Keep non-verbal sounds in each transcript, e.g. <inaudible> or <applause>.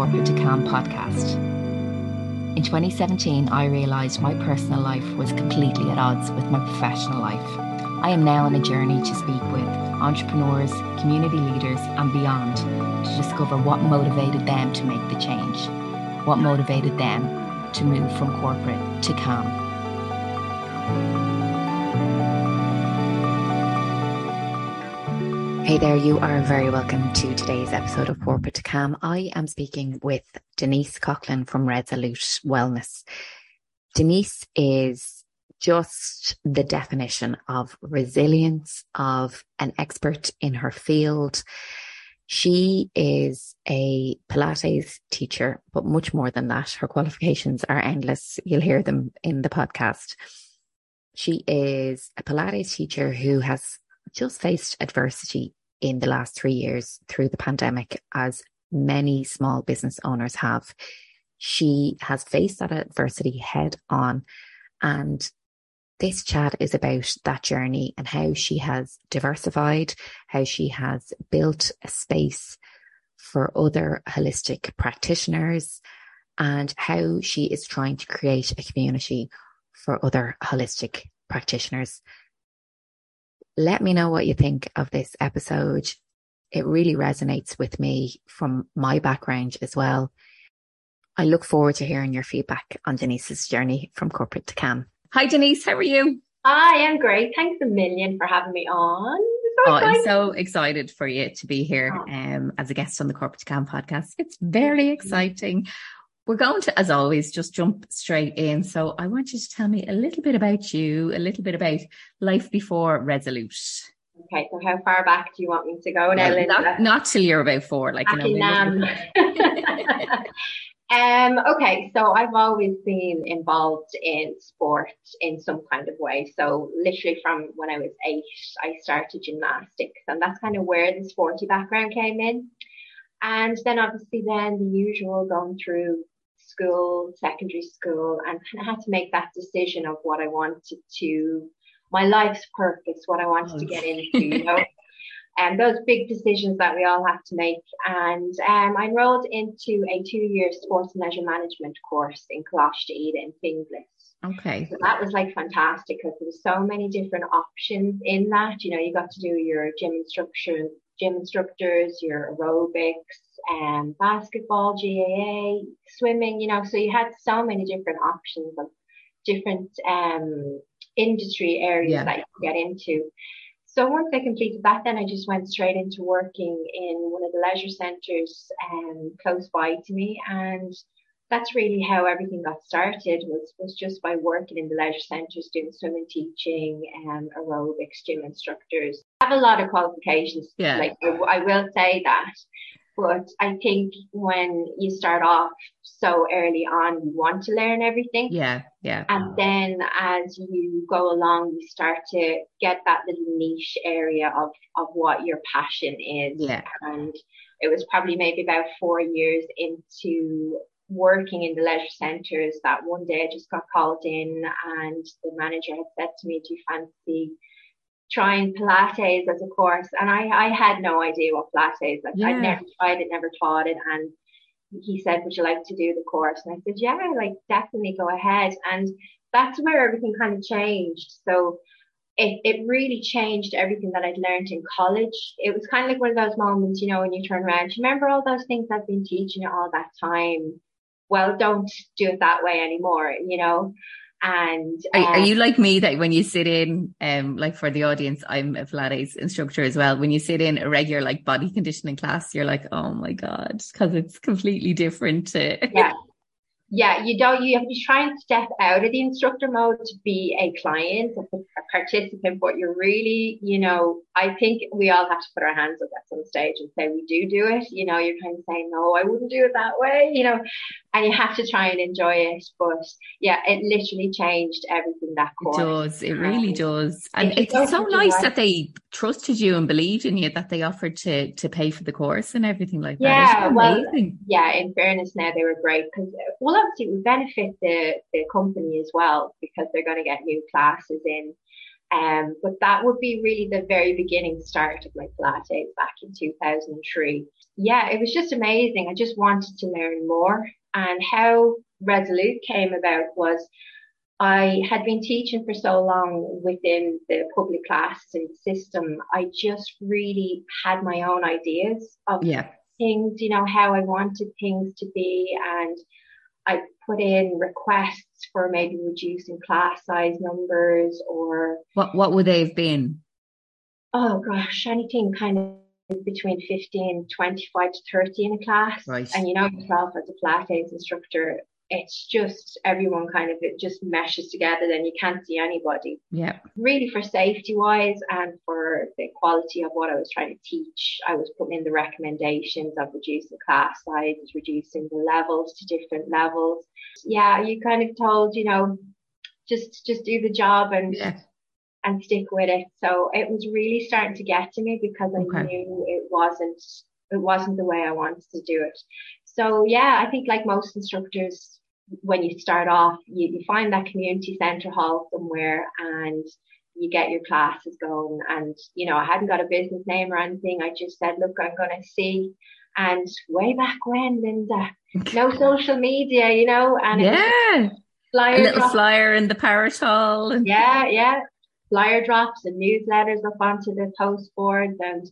Corporate to Calm podcast. In 2017, I realised my personal life was completely at odds with my professional life. I am now on a journey to speak with entrepreneurs, community leaders, and beyond to discover what motivated them to make the change, what motivated them to move from corporate to calm. Hey there, you are very welcome to today's episode of Corporate to Calm. I am speaking with Denise Coughlin from Resolute Wellness. Denise is just the definition of resilience, of an expert in her field. She is a Pilates teacher, but much more than that. Her qualifications are endless. You'll hear them in the podcast. She is a Pilates teacher who has just faced adversity in the last three years through the pandemic, as many small business owners have. She has faced that adversity head on. And this chat is about that journey and how she has diversified, how she has built a space for other holistic practitioners, and how she is trying to create a community for other holistic practitioners. Let me know what you think of this episode. It really resonates with me from my background as well. I look forward to hearing your feedback on Denise's journey from corporate to calm. Hi, Denise. How are you? I am great. Thanks a million for having me on. So oh, I'm so excited for you to be here oh. um, as a guest on the Corporate to Calm podcast. It's very exciting. We're going to, as always, just jump straight in. So I want you to tell me a little bit about you, a little bit about life before Resolute. Okay, so how far back do you want me to go now, well, not, not, till you're about four, like you know. Um, <laughs> um, okay, so I've always been involved in sport in some kind of way. So literally from when I was eight, I started gymnastics, and that's kind of where the sporty background came in. And then obviously then the usual going through school, secondary school, and kind of had to make that decision of what I wanted to, my life's purpose, what I wanted oh. to get into, you know. and those big decisions that we all have to make. And um, I enrolled into a two-year sports and leisure management course in Coláiste in Finglas. Okay. So that was like fantastic because there was so many different options in that. You know, you got to do your gym instruction, gym instructors, your aerobics, um, basketball, GAA, swimming, you know, so you had so many different options of different um, industry areas yeah. that you could get into. So once I completed that, then I just went straight into working in one of the leisure centres um, close by to me. And that's really how everything got started was, was just by working in the leisure centres, doing swimming teaching, um, aerobics, gym instructors. I have a lot of qualifications. Yeah. Like I, I will say that. But I think when you start off so early on, you want to learn everything. Yeah, yeah. And then as you go along, you start to get that little niche area of, of what your passion is. Yeah. And it was probably maybe about four years into working in the leisure centres that one day I just got called in and the manager had said to me, Do you fancy trying Pilates as a course, and I, I had no idea what Pilates. Like yeah. I'd never tried it, never taught it, and he said, "Would you like to do the course?" And I said, "Yeah, like definitely go ahead." And that's where everything kind of changed. So it it really changed everything that I'd learned in college. It was kind of like one of those moments, you know, when you turn around, you remember all those things I've been teaching you all that time. Well, don't do it that way anymore, you know. And are, are, you um, like me that when you sit in, um, like for the audience, I'm a Pilates instructor as well. When you sit in a regular like body conditioning class, you're like, oh my god, because it's completely different. To... <laughs> yeah, yeah, you don't, you have to try and step out of the instructor mode to be a client, a, a participant, but you're really, you know, I think we all have to put our hands up at some stage and say we do do it. You know, you're kind of saying, no, I wouldn't do it that way, you know, and you have to try and enjoy it. But yeah, it literally changed everything that course. It does. It um, really does. And it's, it's so nice that they trusted you and believed in you that they offered to to pay for the course and everything like yeah, that. Well, yeah, in fairness now they were great because well obviously it would benefit the, the company as well because they're going to get new classes in Um, but that would be really the very beginning start of my Pilates back in 2003. Yeah, it was just amazing. I just wanted to learn more. And how Resolute came about was I had been teaching for so long within the public classes system. I just really had my own ideas of yeah. things, you know, how I wanted things to be. And I put in requests for maybe reducing class size numbers or what what would they have been? Oh gosh, anything kind of between 15, 25 to 30 in a class. Right. And you know yourself as a Pilates instructor, it's just everyone kind of it just meshes together then you can't see anybody. Yeah. Really for safety wise and for the quality of what i was trying to teach i was putting in the recommendations of reducing class sizes reducing the levels to different levels. Yeah you kind of told you know just just do the job and yeah. and stick with it. So it was really starting to get to me because i okay. knew it wasn't it wasn't the way i wanted to do it so yeah, I think like most instructors, when you start off, you, you find that community centre hall somewhere and you get your classes going. And, you know, I hadn't got a business name or anything. I just said, look, I'm going to see. And way back when, Linda, no <laughs> social media, you know, and yeah, flyer a little drops. flyer in the Paratol. And... Yeah, yeah, flyer drops and newsletters up onto the post boards and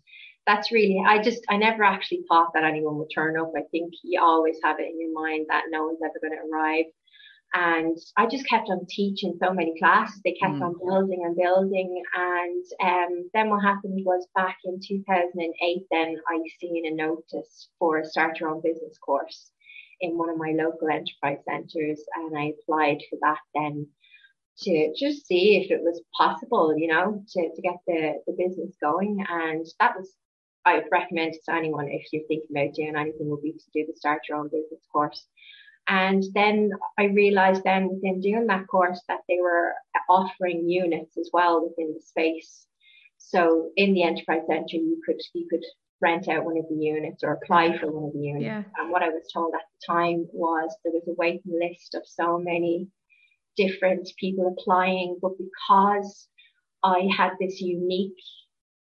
that's really I just I never actually thought that anyone would turn up. I think you always have it in your mind that no one's ever going to arrive. And I just kept on teaching so many classes. They kept mm. on building and building. And um, then what happened was back in 2008, then I seen a notice for a start your own business course in one of my local enterprise centres. And I applied for that then to just see if it was possible, you know, to, to get the, the business going. And that was I would recommend to anyone if you're thinking about doing anything would be to do the start your own business course. And then I realized then within doing that course that they were offering units as well within the space. So in the enterprise center, you could, you could rent out one of the units or apply for one of the units. Yeah. And what I was told at the time was there was a waiting list of so many different people applying, but because I had this unique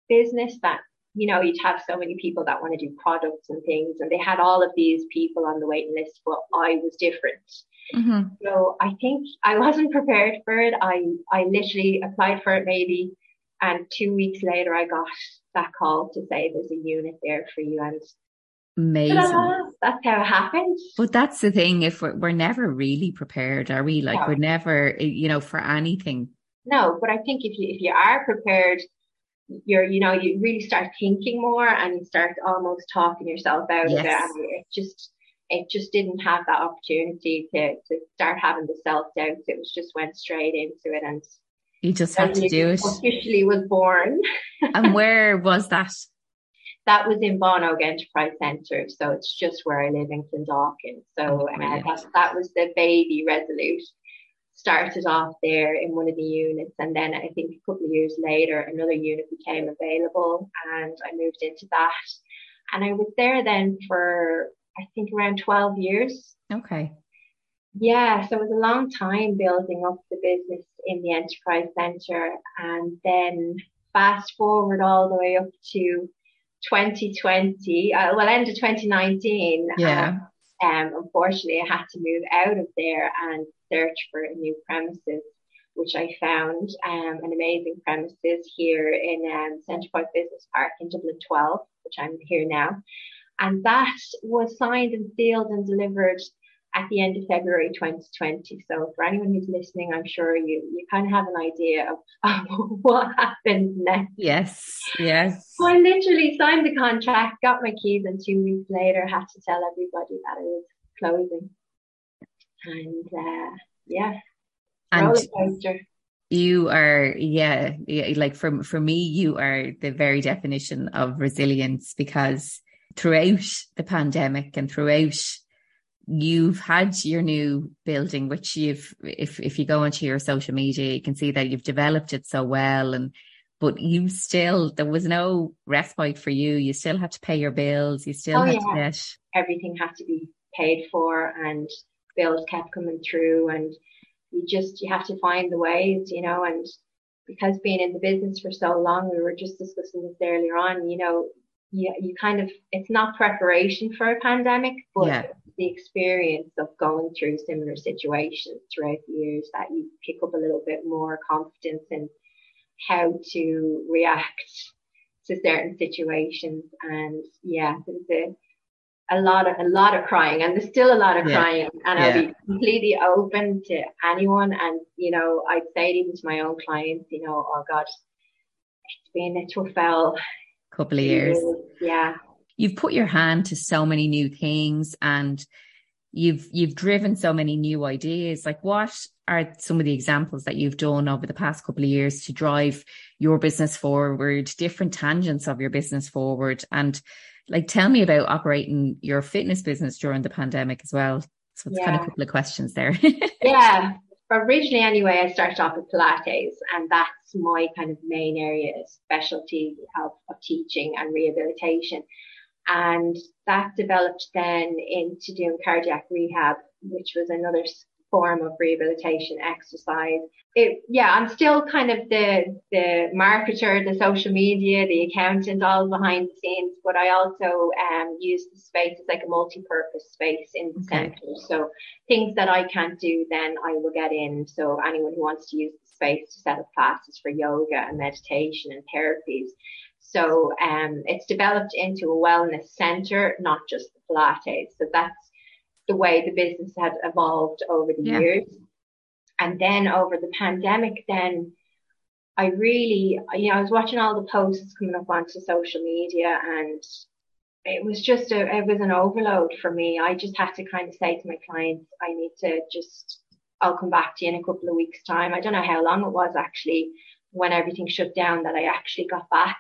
business that you know, you'd have so many people that want to do products and things, and they had all of these people on the waiting list, but I was different. Mm-hmm. So I think I wasn't prepared for it. I I literally applied for it maybe, and two weeks later I got that call to say there's a unit there for you, and amazing. That's how it happened. But that's the thing. If we're, we're never really prepared, are we? Like no. we're never, you know, for anything. No, but I think if you if you are prepared you're, you know, you really start thinking more and you start almost talking yourself out yes. of it. And it just, it just didn't have that opportunity to, to start having the self doubt. It was just went straight into it and you just had to do it. Officially was born. <laughs> and where was that? That was in Bawnogue Enterprise Centre, so it's just where I live in Clondalkin. So oh, uh, that, that was the baby Resolute started off there in one of the units and then I think a couple of years later another unit became available and I moved into that and I was there then for I think around 12 years. Okay. Yeah, so it was a long time building up the business in the enterprise center and then fast forward all the way up to 2020, uh, well, end of 2019. Yeah. Um, unfortunately, I had to move out of there and search for a new premises, which I found um, an amazing premises here in um, Centre Point Business Park in Dublin 12, which I'm here now. And that was signed and sealed and delivered at the end of February 2020. So for anyone who's listening, I'm sure you you kind of have an idea of, <laughs> of what happened next. Yes, yes. So I literally signed the contract, got my keys, and two weeks later had to tell everybody that I was closing and uh, yeah, and you are yeah, yeah like for for me you are the very definition of resilience because throughout the pandemic and throughout you've had your new building which you've if if you go onto your social media you can see that you've developed it so well and but you still there was no respite for you. You still had to pay your bills. You still oh, had yeah. to get everything had to be paid for and bills kept coming through and you just you have to find the ways you know and because being in the business for so long, we were just discussing this earlier on, you know, you, you kind of, it's not preparation for a pandemic, but yeah. the experience of going through similar situations throughout the years that you pick up a little bit more confidence in how to react to certain situations. And yeah, there's a, a lot of a lot of crying and there's still a lot of yeah. crying and yeah. I'll be completely open to anyone and you know I'd say it even to my own clients you know oh god it's been a tough fell couple of years yeah you've put your hand to so many new things and you've you've driven so many new ideas like what are some of the examples that you've done over the past couple of years to drive your business forward different tangents of your business forward and like tell me about operating your fitness business during the pandemic as well. So it's yeah. kind of a couple of questions there. <laughs> yeah. Originally, anyway, I started off with Pilates, and that's my kind of main area, specialty of, of teaching and rehabilitation. And that developed then into doing cardiac rehab, which was another form of rehabilitation exercise. It, yeah, I'm still kind of the, the marketer, the social media, the accountant, all behind the scenes, but I also um, use the space as like a multi-purpose space in the okay. centre. So things that I can't do, then I will get in. So anyone who wants to use the space to set up classes for yoga and meditation and therapies. So um, it's developed into a wellness centre, not just the Pilates. So that's the way the business had evolved over the yeah. years. And then over the pandemic, then I really, you know, I was watching all the posts coming up onto social media and it was just a, it was an overload for me. I just had to kind of say to my clients, I need to just, I'll come back to you in a couple of weeks time. I don't know how long it was actually when everything shut down that I actually got back.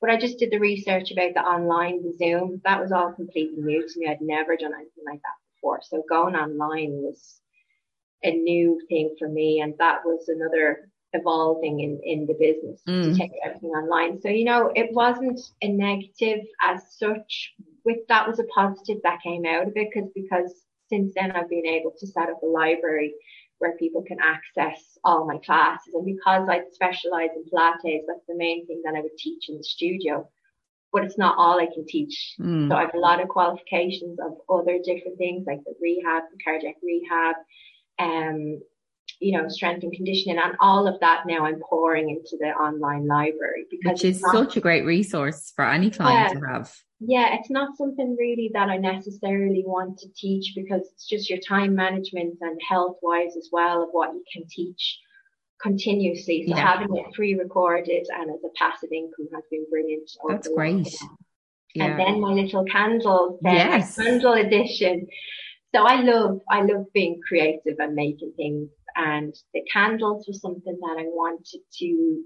But I just did the research about the online, the Zoom. That was all completely new to me. I'd never done anything like that before. So going online was a new thing for me. And that was another evolving in, in the business mm. to take everything online. So, you know, it wasn't a negative as such. With that was a positive that came out of it because, because since then I've been able to set up a library where people can access all my classes. And because I specialize in Pilates, that's the main thing that I would teach in the studio but it's not all I can teach. Mm. So I have a lot of qualifications of other different things like the rehab, the cardiac rehab, um, you know, strength and conditioning and all of that now I'm pouring into the online library because Which is not, such a great resource for any client yeah, to have. Yeah, it's not something really that I necessarily want to teach because it's just your time management and health wise as well of what you can teach continuously. So yeah. having it pre-recorded and as a passive income has been brilliant. That's great. Yeah. And then my little candles, yes. candle edition. So I love, I love being creative and making things. And the candles were something that I wanted to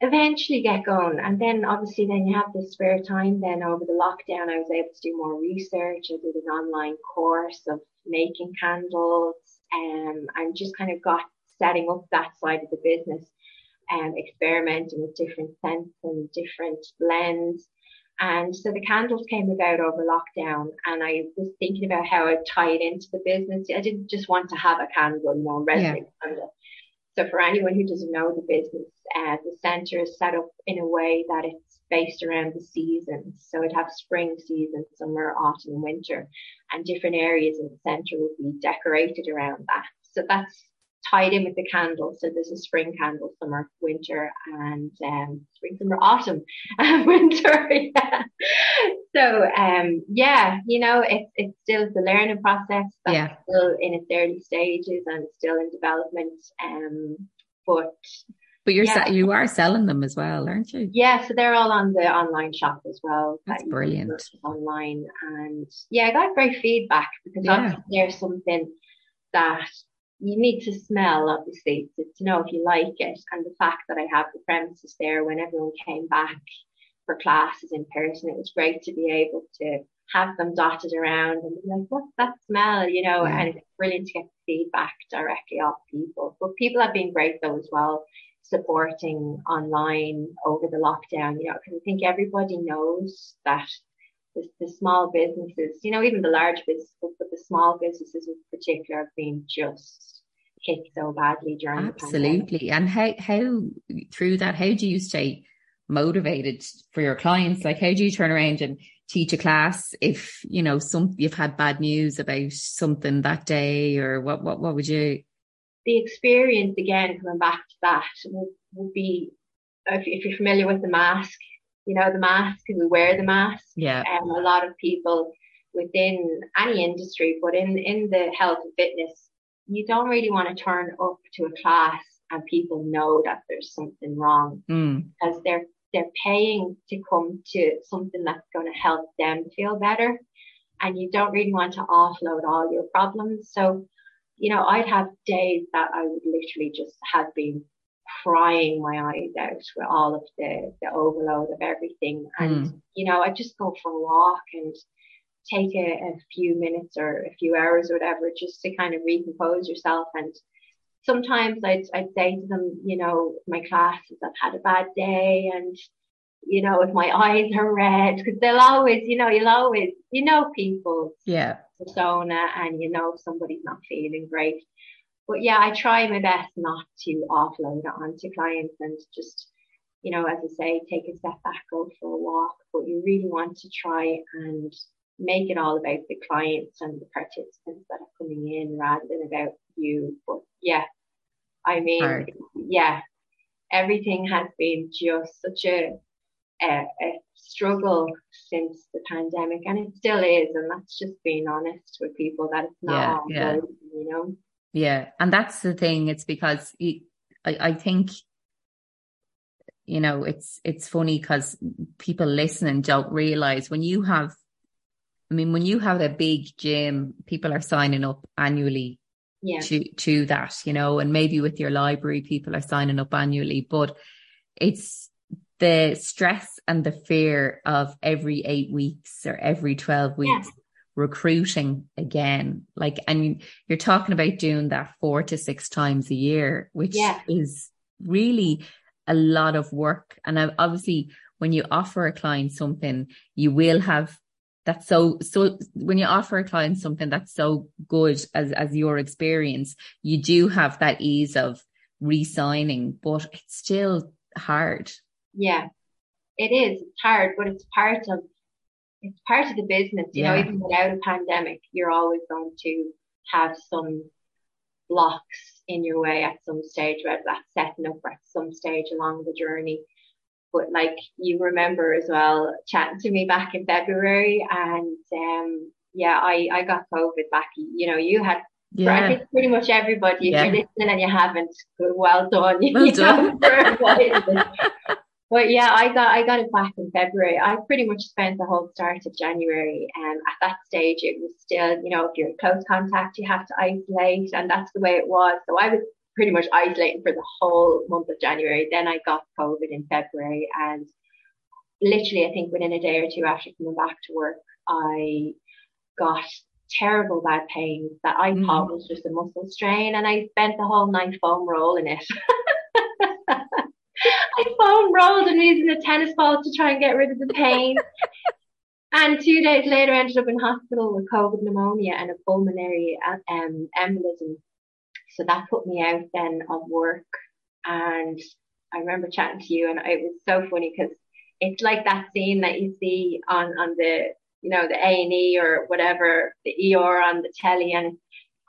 eventually get going. And then obviously then you have the spare time. Then over the lockdown, I was able to do more research. I did an online course of making candles um, and just kind of got setting up that side of the business and um, experimenting with different scents and different blends. And so the candles came about over lockdown and I was thinking about how I'd tie it into the business. I didn't just want to have a candle, you know, yeah. candle. So for anyone who doesn't know the business, uh, the center is set up in a way that it's based around the seasons. So it'd have spring season, summer, autumn, and winter, and different areas in the center would be decorated around that. So that's tied in with the candles. So there's a spring candle, summer, winter, and um, spring, summer, autumn, <laughs> and winter. <laughs> yeah. So um, yeah, you know, it's it's still the learning process. That's yeah. still in its early stages and still in development. Um, but but you're yeah. you are selling them as well, aren't you? Yeah, so they're all on the online shop as well. That's that brilliant. Online and yeah, I got great feedback because yeah. there's something that you need to smell obviously to, to know if you like it. And the fact that I have the premises there when everyone came back for classes in person. It was great to be able to have them dotted around and be like what's that smell? You know yeah. and it's brilliant to get feedback directly off people. But people have been great though as well supporting online over the lockdown you know because I think everybody knows that the, the small businesses, you know, even the large businesses, but the small businesses in particular have been just hit so badly during absolutely. And how how through that how do you stay motivated for your clients? Like how do you turn around and teach a class if you know some you've had bad news about something that day or what what what would you? The experience again coming back to that would, would be if, if, you're familiar with the mask you know the mask we wear the mask. Yeah. Um, a lot of people within any industry but in in the health and fitness you don't really want to turn up to a class and people know that there's something wrong mm. because they're they're paying to come to something that's going to help them feel better and you don't really want to offload all your problems. So you know i'd have days that i would literally just have been crying my eyes out with all of the the overload of everything and mm. you know i just go for a walk and take a, a few minutes or a few hours or whatever just to kind of recompose yourself and sometimes I'd, I'd say to them, you know, my classes, I've had a bad day and, you know, if my eyes are red, because they'll always, you know, you'll always, you know, people, yeah, persona and you know, if somebody's not feeling great. But yeah, I try my best not to offload it onto clients and just, you know, as I say, take a step back, go for a walk, but you really want to try and make it all about the clients and the participants that are coming in rather than about you. But yeah, I mean, Hard. yeah, everything has been just such a, a, a struggle since the pandemic, and it still is. And that's just being honest with people that it's not yeah, yeah. Good, you know. Yeah, and that's the thing. It's because I, I think you know it's it's funny because people listening don't realize when you have I mean, when you have a big gym, people are signing up annually yeah. to to that, you know, and maybe with your library, people are signing up annually, but it's the stress and the fear of every eight weeks or every 12 weeks yeah. Recruiting again. Like, and you're talking about doing that four to six times a year, which yeah. is really a lot of work. And obviously, when you offer a client something, you will have that's so so when you offer a client something that's so good as as your experience you do have that ease of re-signing but it's still hard yeah it is it's hard but it's part of it's part of the business you yeah. know even without a pandemic you're always going to have some blocks in your way at some stage whether that's setting up at some stage along the journey but like you remember as well chatting to me back in February and um yeah I I got COVID back you know you had yeah. pretty much everybody if yeah. you're listening and you haven't well done <laughs> well done <laughs> but yeah I got I got it back in February I pretty much spent the whole start of January and um, at that stage it was still you know if you're in close contact you have to isolate and that's the way it was so I was pretty much isolating for the whole month of January. Then I got COVID in February and literally I think within a day or two after coming back to work, I got terrible bad pains that I mm. thought was just a muscle strain and I spent the whole night foam rolling it. <laughs> I foam rolled and using a tennis ball to try and get rid of the pain. <laughs> and two days later I ended up in hospital with COVID pneumonia and a pulmonary um, embolism so that put me out then of work. And I remember chatting to you and it was so funny because it's like that scene that you see on, on the, you know, the A&E or whatever, the ER on the telly. And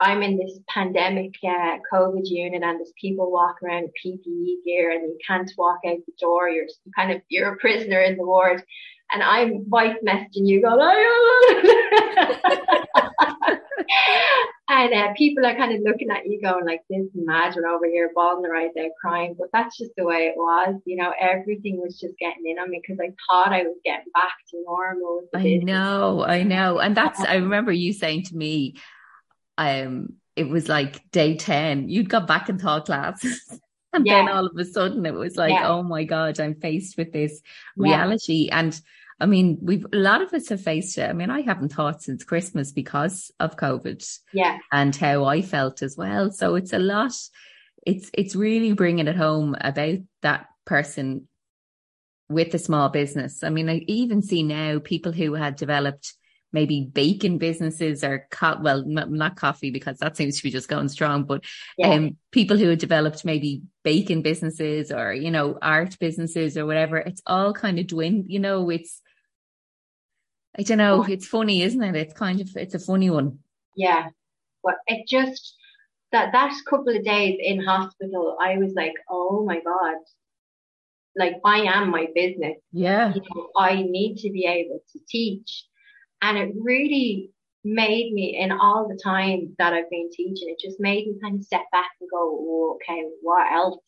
I'm in this pandemic uh, COVID unit and there's people walking around in PPE gear and you can't walk out the door. You're kind of, you're a prisoner in the ward. And I'm voice messaging you going, <laughs> and uh, people are kind of looking at you going like this imagine over here bawling their eyes out crying. But that's just the way it was you know everything was just getting in on me because I thought I was getting back to normal I know I know. And that's I remember you saying to me um it was like day 10 you'd got back in taught classes <laughs> and yeah. then all of a sudden it was like yeah. oh my god I'm faced with this reality yeah. and I mean, we've a lot of us have faced it. I mean, I haven't thought since Christmas because of COVID. Yeah. And how I felt as well. So it's a lot. It's it's really bringing it home about that person with a small business. I mean, I even see now people who had developed maybe baking businesses or co- well, not, not, coffee because that seems to be just going strong, but yeah. um, people who have developed maybe baking businesses or, you know, art businesses or whatever, it's all kind of dwindling, you know, it's, I don't know, it's funny, isn't it? It's kind of, it's a funny one. Yeah. But it just, that, that couple of days in hospital, I was like, oh my God, like I am my business. Yeah. You know, I need to be able to teach. And it really made me in all the time that I've been teaching, it just made me kind of step back and go, oh, okay, what else?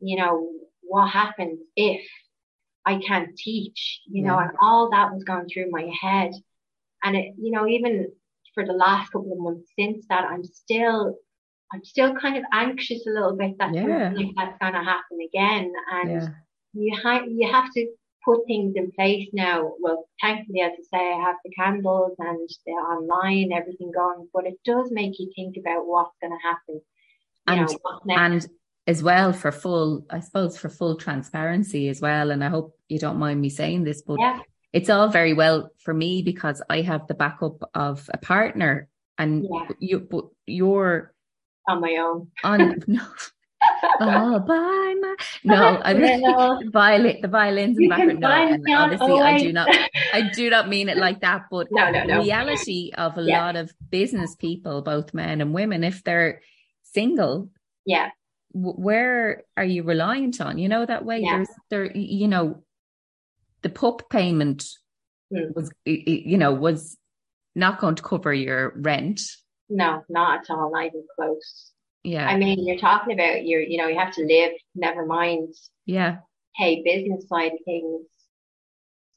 You know, what happens if I can't teach? You yeah. know, and all that was going through my head. And it, you know, even for the last couple of months since that, I'm still I'm still kind of anxious a little bit that yeah. that's going to happen again. And yeah. you have you have to put things in place now. Well, thankfully, as I say, I have the candles and the online, everything going, but it does make you think about what's going to happen. And, know, and as well for full, I suppose for full transparency as well. And I hope you don't mind me saying this, but yeah. it's all very well for me because I have the backup of a partner and yeah. you, but you're on my own. On <laughs> no. All by my <laughs> no, I mean the violin, the violins in the background. No, obviously I do not, I do not mean it like that. But <laughs> no, no, no. the reality of a yeah. lot of business people, both men and women, if they're single, yeah, where are you reliant on? You know that way. Yeah. There's there, you know, the PUP payment mm. was, you know, was not going to cover your rent no, not at all, not even close. Yeah. I mean, you're talking about you you know, you have to live, never mind. Yeah. Hey, business side things.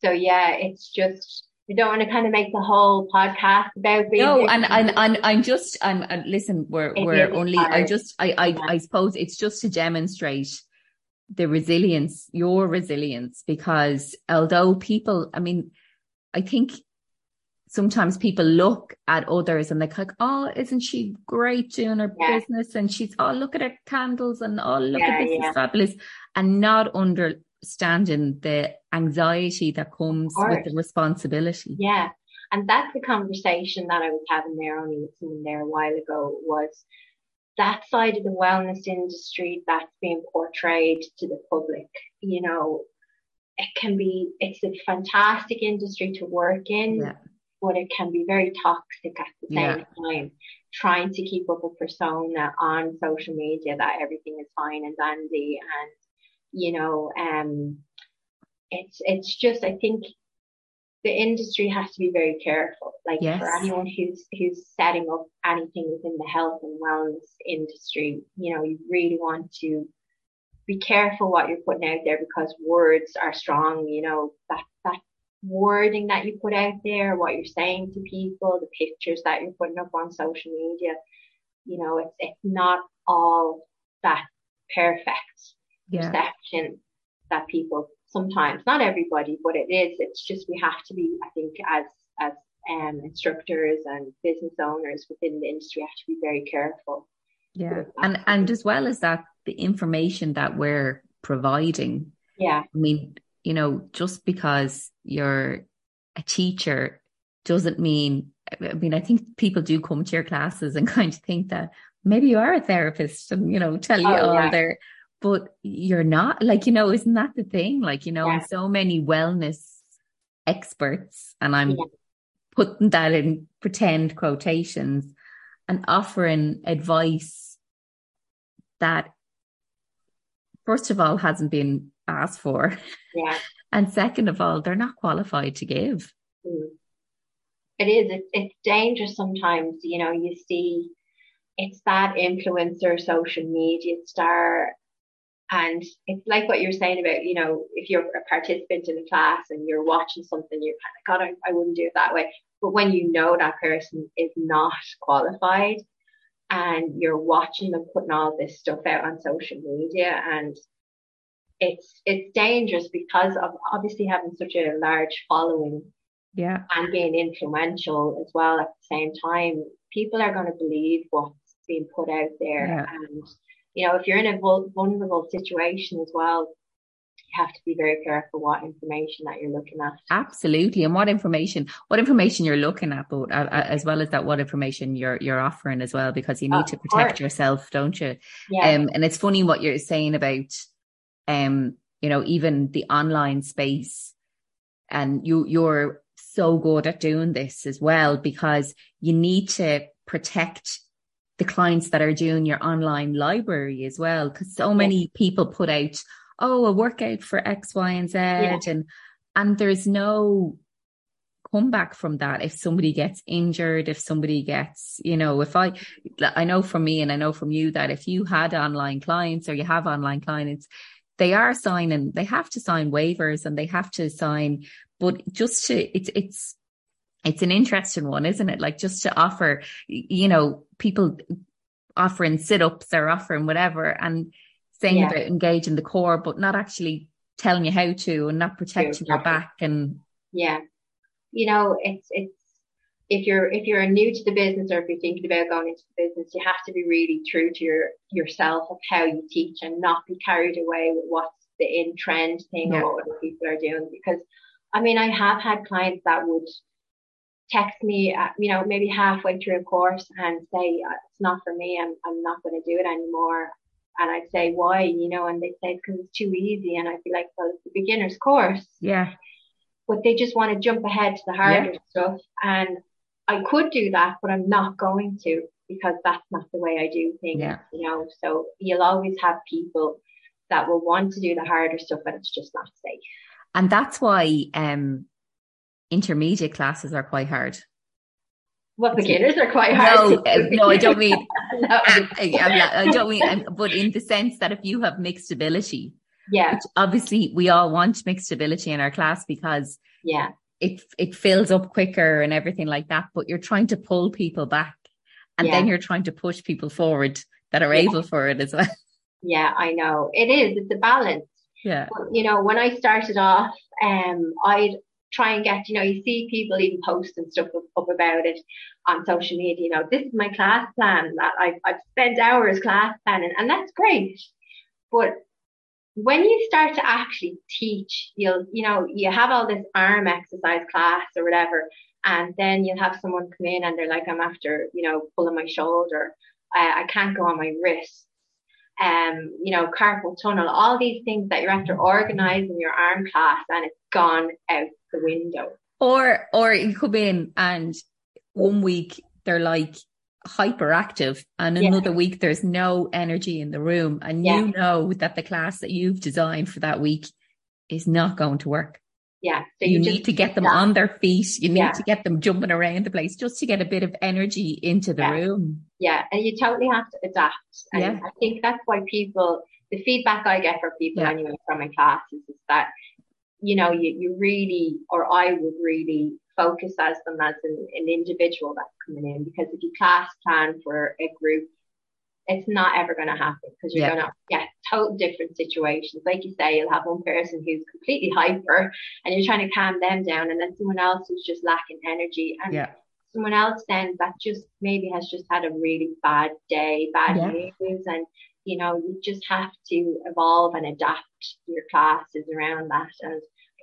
So yeah, it's just we don't want to kind of make the whole podcast about being no and, and and i'm just i'm uh, listen we're it we're only hard. i just i I, yeah. I suppose it's just to demonstrate the resilience your resilience because although people i mean i think sometimes people look at others and they're like, oh, isn't she great doing her yeah. business? And she's, oh, look at her candles and oh, look yeah, at this yeah. is fabulous. And not understanding the anxiety that comes with the responsibility. Yeah. And that's the conversation that I was having there only with someone there a while ago was that side of the wellness industry that's being portrayed to the public, you know, it can be, it's a fantastic industry to work in. Yeah but it can be very toxic at the same yeah. time. Trying to keep up a persona on social media that everything is fine and dandy, and you know, um, it's it's just I think the industry has to be very careful. Like yes. for anyone who's who's setting up anything within the health and wellness industry, you know, you really want to be careful what you're putting out there because words are strong. You know that that wording that you put out there, what you're saying to people, the pictures that you're putting up on social media. You know, it's it's not all that perfect yeah. perception that people sometimes, not everybody, but it is. It's just we have to be, I think, as as um, instructors and business owners within the industry have to be very careful. Yeah, and and as well as that, the information that we're providing. Yeah, I mean, you know, just because you're a teacher doesn't mean, I mean, I think people do come to your classes and <laughs> kind of think that maybe you are a therapist and, you know, tell you oh, all yeah. their, but you're not like, you know, isn't that the thing? Like, you know, yeah. so many wellness experts and I'm yeah. putting that in pretend quotations and offering advice that first of all hasn't been asked for. Yeah. and second of all, they're not qualified to give. Mm. It is. It's, it's dangerous sometimes. You know, you see it's that influencer social media star. And it's like what you're saying about, you know, if you're a participant in a class and you're watching something, you're kind of, God, I, I wouldn't do it that way. But when you know that person is not qualified and you're watching them putting all this stuff out on social media and it's it's dangerous because of obviously having such a large following yeah and being influential as well at the same time people are going to believe what's being put out there yeah. and you know if you're in a vulnerable situation as well you have to be very careful what information that you're looking at. Absolutely, and what information, what information you're looking at, but uh, uh, as well as that, what information you're you're offering as well, because you need of to protect course. yourself, don't you? Yeah. Um, and it's funny what you're saying about, um, you know, even the online space, and you you're so good at doing this as well because you need to protect the clients that are doing your online library as well. Cause so many people put out, Oh, a workout for X, Y, and Z. Yeah. And, and there's no comeback from that. If somebody gets injured, if somebody gets, you know, if I, I know from me and I know from you that if you had online clients or you have online clients, they are signing, they have to sign waivers and they have to sign, but just to, it's, it's, it's an interesting one, isn't it? Like just to offer, you know, people offering sit ups or offering whatever and saying yeah. about engaging the core, but not actually telling you how to and not protecting your back and yeah you know it's it's if you're if you're new to the business or if you're thinking about going into the business you have to be really true to your yourself of how you teach and not be carried away with what's the in trend thing yeah. or what other people are doing because I mean I have had clients that would text me, uh, you know, maybe halfway through a course and say, uh, it's not for me. I'm, I'm not going to do it anymore. And I'd say, why, you know, and they say, because it's too easy. And I'd be like, well, it's a beginner's course. Yeah. But they just want to jump ahead to the harder yeah. stuff. And I could do that, but I'm not going to because that's not the way I do things, yeah. you know. So you'll always have people that will want to do the harder stuff, but it's just not safe. And that's why um intermediate classes are quite hard. Well, beginners are quite hard. No, no, I don't mean. <laughs> no. I, I, don't mean, but in the sense that if you have mixed ability, yeah, obviously we all want mixed ability in our class because yeah, it it fills up quicker and everything like that. But you're trying to pull people back, and yeah. then you're trying to push people forward that are yeah. able for it as well. <laughs> Yeah, I know it is. It's a balance. Yeah, but, you know, when I started off, um, I'd try and get, you know, you see people even post and stuff up, up, about it on social media, you know, this is my class plan that I've, I've spent hours class planning and that's great. But when you start to actually teach, you'll, you know, you have all this arm exercise class or whatever, and then you'll have someone come in and they're like, I'm after, you know, pulling my shoulder. I, I can't go on my wrist um, you know, carpal tunnel, all these things that you're after organizing your arm class and it's gone out the window. Or or you come in and one week they're like hyperactive and yeah. another week there's no energy in the room and yeah. you know that the class that you've designed for that week is not going to work. Yeah. So you, you need to get them that. on their feet. You need yeah. to get them jumping around the place just to get a bit of energy into the room. Yeah. And you totally have to adapt. And yeah. I think that's why people, the feedback I get from people anyway from my classes is that, you know, you, you really, or I would really focus as them as an, an individual that's coming in because if you class plan for a group it's not ever going to happen because you're yeah. going to get total different situations. Like you say, you'll have one person who's completely hyper and you're trying to calm them down, and then someone else who's just lacking energy, and yeah. someone else then that just maybe has just had a really bad day, bad yeah. news, and you know, you just have to evolve and adapt your classes around that. And I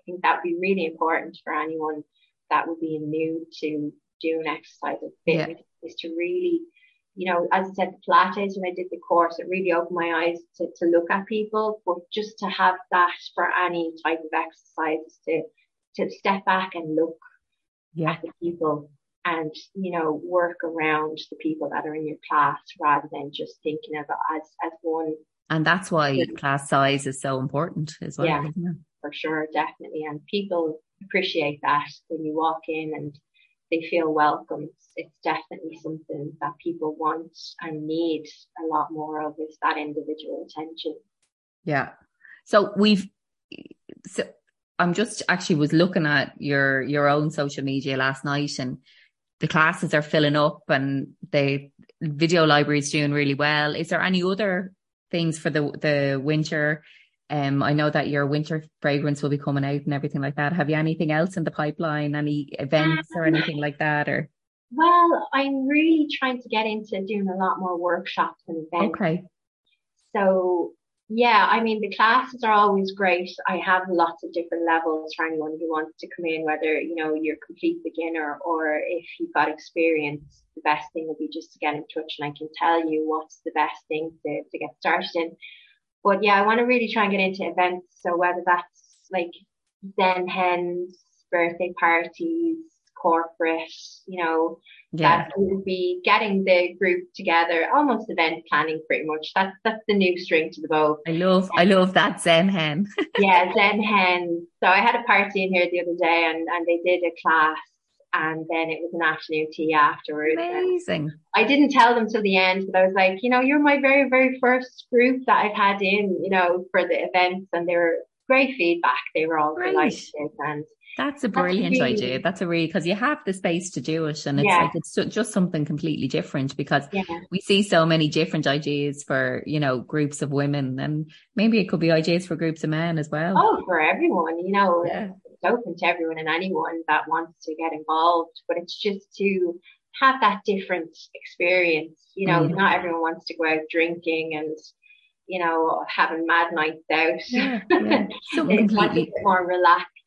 think that would be really important for anyone that would be new to doing exercise or fitness yeah. is to really you know, as I said, the Pilates, when I did the course, it really opened my eyes to, to look at people, but just to have that for any type of exercise, to, to step back and look yeah. at the people and, you know, work around the people that are in your class rather than just thinking of it as, as one. And that's why class size is so important as well. Yeah, for sure, definitely. And people appreciate that when you walk in and they feel welcome. It's definitely something that people want and need a lot more of is that individual attention. Yeah. So we've, so I'm just actually was looking at your, your own social media last night and the classes are filling up and the video library is doing really well. Is there any other things for the, the winter um, I know that your winter fragrance will be coming out and everything like that. Have you anything else in the pipeline? Any events or anything like that? Or well, I'm really trying to get into doing a lot more workshops and events. Okay. So yeah, I mean, the classes are always great. I have lots of different levels for anyone who wants to come in, whether, you know, you're a complete beginner or if you've got experience, the best thing would be just to get in touch and I can tell you what's the best thing to, to get started in. But yeah, I want to really try and get into events. So whether that's like Zen hens, birthday parties, corporate, you know, yeah. that would be getting the group together, almost event planning pretty much. That's that's the new string to the bow. I love I love that Zen hen. <laughs> yeah, Zen hen. So I had a party in here the other day and, and they did a class and then it was an afternoon tea afterwards. Amazing. I didn't tell them till the end, but I was like, you know, you're my very, very first group that I've had in, you know, for the events and they were great feedback. They were all great. delighted and that's a brilliant That's really, idea. That's a really because you have the space to do it, and it's yeah. like it's just something completely different because yeah. we see so many different ideas for you know groups of women, and maybe it could be ideas for groups of men as well. Oh, for everyone, you know, yeah. it's open to everyone and anyone that wants to get involved. But it's just to have that different experience. You know, mm. not everyone wants to go out drinking and you know, having mad nights out. Yeah, <laughs> yeah. it's more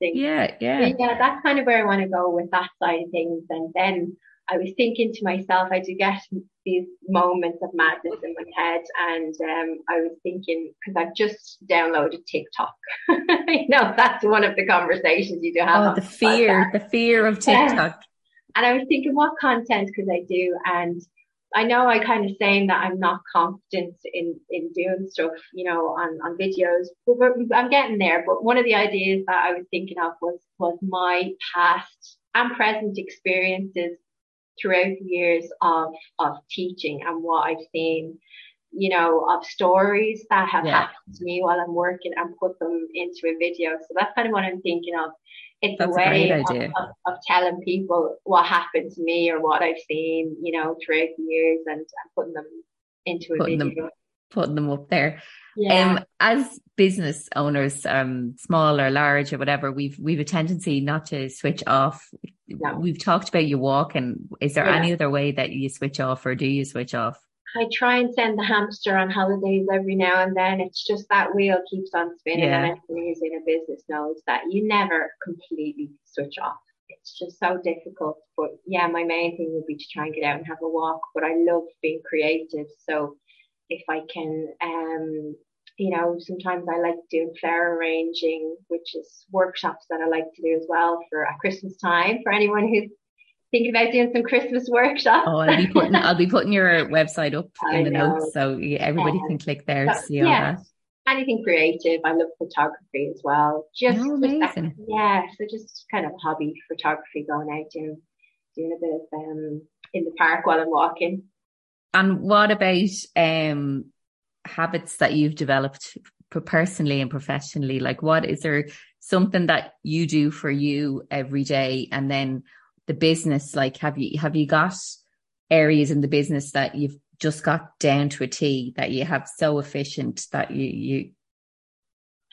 relaxing. Yeah, yeah. yeah, that's kind of where I want to go with that side of things. And then I was thinking to myself, I do get these moments of madness in my head, and um, I was thinking because I've just downloaded TikTok. <laughs> you know, that's one of the conversations you do have. Oh, the fear, the fear of TikTok. And I was thinking, what content could I do? And I know I kind of saying that I'm not confident in, in doing stuff, you know, on, on videos, but I'm getting there. But one of the ideas that I was thinking of was, was my past and present experiences throughout the years of, of teaching and what I've seen, you know, of stories that have yeah. happened to me while I'm working and put them into a video. So that's kind of what I'm thinking of it's That's a way a of, of, of, telling people what happened to me or what I've seen, you know, throughout the years and, and putting them into a putting video. Them, putting them up there. Yeah. Um, as business owners, um, small or large or whatever, we've we've a tendency not to switch off. No. We've talked about you walk, and Is there yeah. any other way that you switch off, or do you switch off? I try and send the hamster on holidays every now and then. It's just that wheel keeps on spinning, yeah. and anyone who's in a business knows that you never completely switch off. It's just so difficult. But yeah, my main thing would be to try and get out and have a walk. But I love being creative, so if I can, um, you know, sometimes I like doing flower arranging, which is workshops that I like to do as well for at Christmas time for anyone who's thinking about doing some Christmas workshops. Oh, I'll be putting I'll be putting your website up <laughs> in the know. notes so everybody can click there to see all yeah. that. Anything creative. I love photography as well. Just, oh, just that, yeah, so just kind of hobby photography going out doing doing a bit of um in the park while I'm walking. And what about um habits that you've developed personally and professionally? Like what is there something that you do for you every day and then the business like have you have you got areas in the business that you've just got down to a T that you have so efficient that you you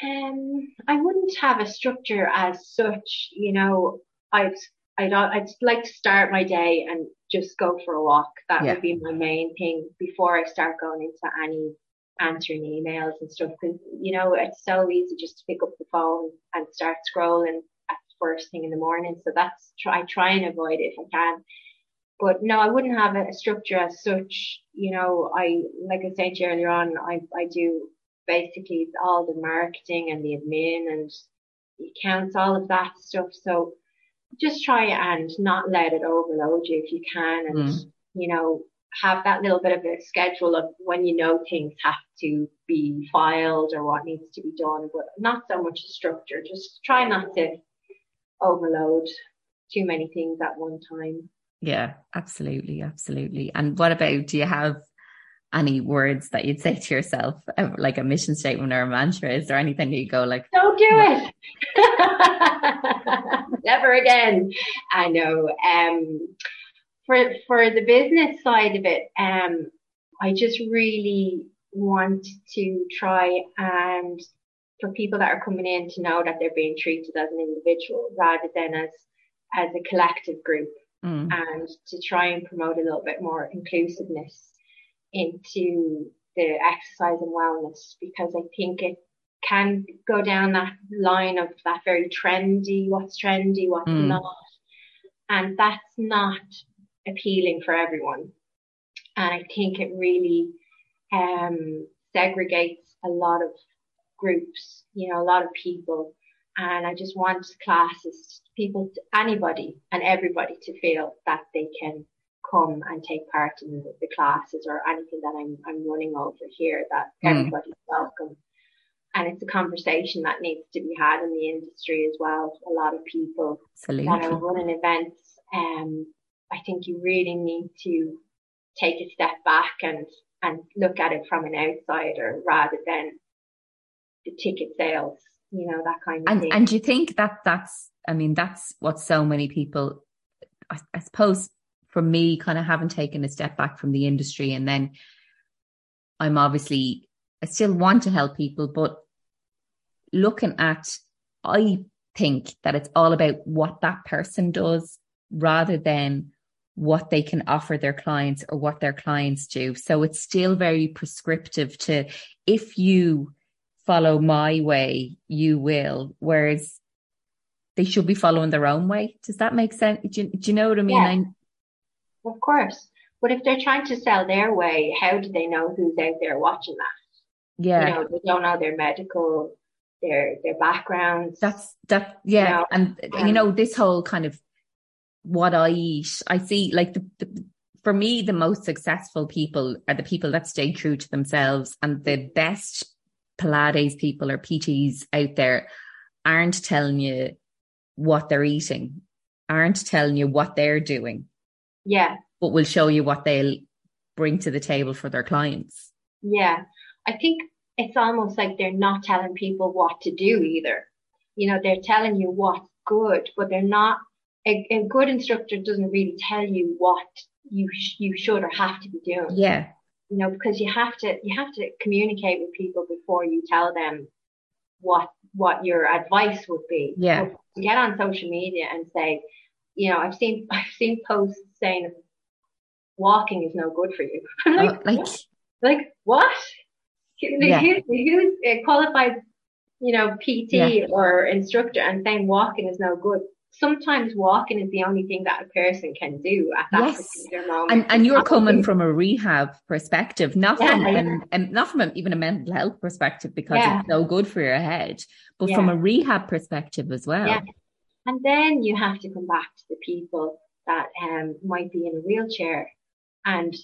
um I wouldn't have a structure as such you know I'd I'd I'd like to start my day and just go for a walk that yeah. would be my main thing before I start going into any answering emails and stuff because you know it's so easy just to pick up the phone and start scrolling first thing in the morning. So that's try try and avoid it if I can. But no, I wouldn't have a structure as such. You know, I like I said earlier on, I I do basically all the marketing and the admin and the accounts, all of that stuff. So just try and not let it overload you if you can, and mm. you know have that little bit of a schedule of when you know things have to be filed or what needs to be done, but not so much structure. Just try not to overload too many things at one time. Yeah, absolutely, absolutely. And what about do you have any words that you'd say to yourself, uh, like a mission statement or a mantra? Is there anything you go like, "Don't do it, <laughs> never again"? I know. Um, for for the business side of it, um, I just really want to try and for people that are coming in to know that they're being treated as an individual rather than as as a collective group mm. and to try and promote a little bit more inclusiveness into the exercise and wellness because I think it can go down that line of that very trendy, what's trendy, what's mm. not. And that's not appealing for everyone. And I think it really um, segregates a lot of groups, you know, a lot of people. And I just want classes, people, anybody and everybody to feel that they can come and take part in the, classes or anything that I'm, I'm running over here, that mm. everybody's welcome. And it's a conversation that needs to be had in the industry as well. A lot of people Absolutely. that are running events, um, I think you really need to take a step back and, and look at it from an outsider rather than the ticket sales, you know, that kind of and, thing. And do you think that that's, I mean, that's what so many people, I, I suppose for me, kind of having taken a step back from the industry and then I'm obviously, I still want to help people, but looking at, I think that it's all about what that person does rather than what they can offer their clients or what their clients do. So it's still very prescriptive to if you follow my way, you will. Whereas they should be following their own way. Does that make sense? Do you, do you know what I mean? Yeah, I... Of course. But if they're trying to sell their way, how do they know who's out there watching that? Yeah. You know, they don't know their medical, their their backgrounds. That's that yeah. You know, and you know, this whole kind of what I eat, I see like the, the for me, the most successful people are the people that stay true to themselves and the best Pilates people or PTs out there aren't telling you what they're eating, aren't telling you what they're doing. Yeah. But will show you what they'll bring to the table for their clients. Yeah. I think it's almost like they're not telling people what to do either. You know, they're telling you what's good, but they're not, a, a good instructor doesn't really tell you what you, sh- you should or have to be doing. Yeah you know, because you have to, you have to communicate with people before you tell them what, what your advice would be. Yeah. So get on social media and say, you know, I've seen, <laughs> I've seen posts saying walking is no good for you. <laughs> like, oh, like, like what? Yeah. Who's, who's a qualified, you know, PT yeah. or instructor and saying walking is no good? Sometimes walking is the only thing that a person can do at that yes. particular moment. And, and you're coming from a rehab perspective, not yeah, from yeah. and not from a, even a mental health perspective because yeah. it's so good for your head, but from a rehab perspective as well. Yeah. And then you have to come back to the people that um, might be in a wheelchair and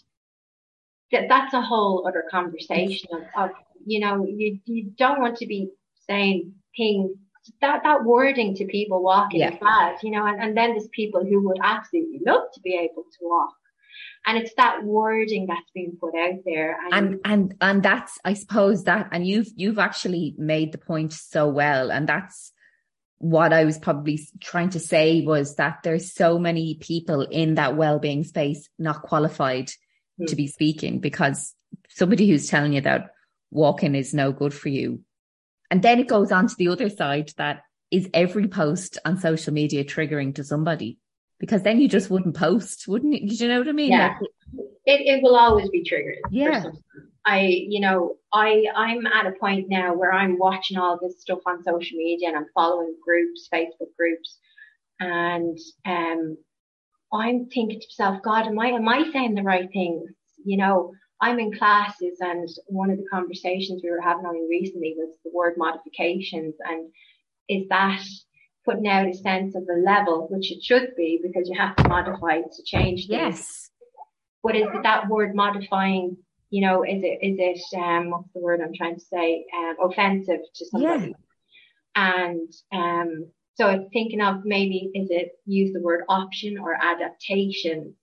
that, that's a whole other conversation of, of you know, you, you don't want to be saying things that that wording to people walking yeah. fast, you know, and, and then there's people who would absolutely love to be able to walk. And it's that wording that's being put out there. And, and and and that's I suppose that and you've you've actually made the point so well. And that's what I was probably trying to say was that there's so many people in that well-being space not qualified mm. to be speaking because somebody who's telling you that walking is no good for you and then it goes on to the other side that is every post on social media triggering to somebody? Because then you just wouldn't post, wouldn't you? Do you know what I mean? Yeah. Like, it, it will always be triggered. Yeah. I, you know, I, I'm at a point now where I'm watching all this stuff on social media and I'm following groups, Facebook groups, and um, I'm thinking to myself, God, am I, am I saying the right things? You know, I'm in classes and one of the conversations we were having only recently was the word modifications and is that putting out a sense of a level, which it should be because you have to modify to change things. Yes. But is it that word modifying, you know, is it, is it, um, what's the word I'm trying to say, um, offensive to somebody? Yeah. And, um, so I'm thinking of maybe is it use the word option or adaptation?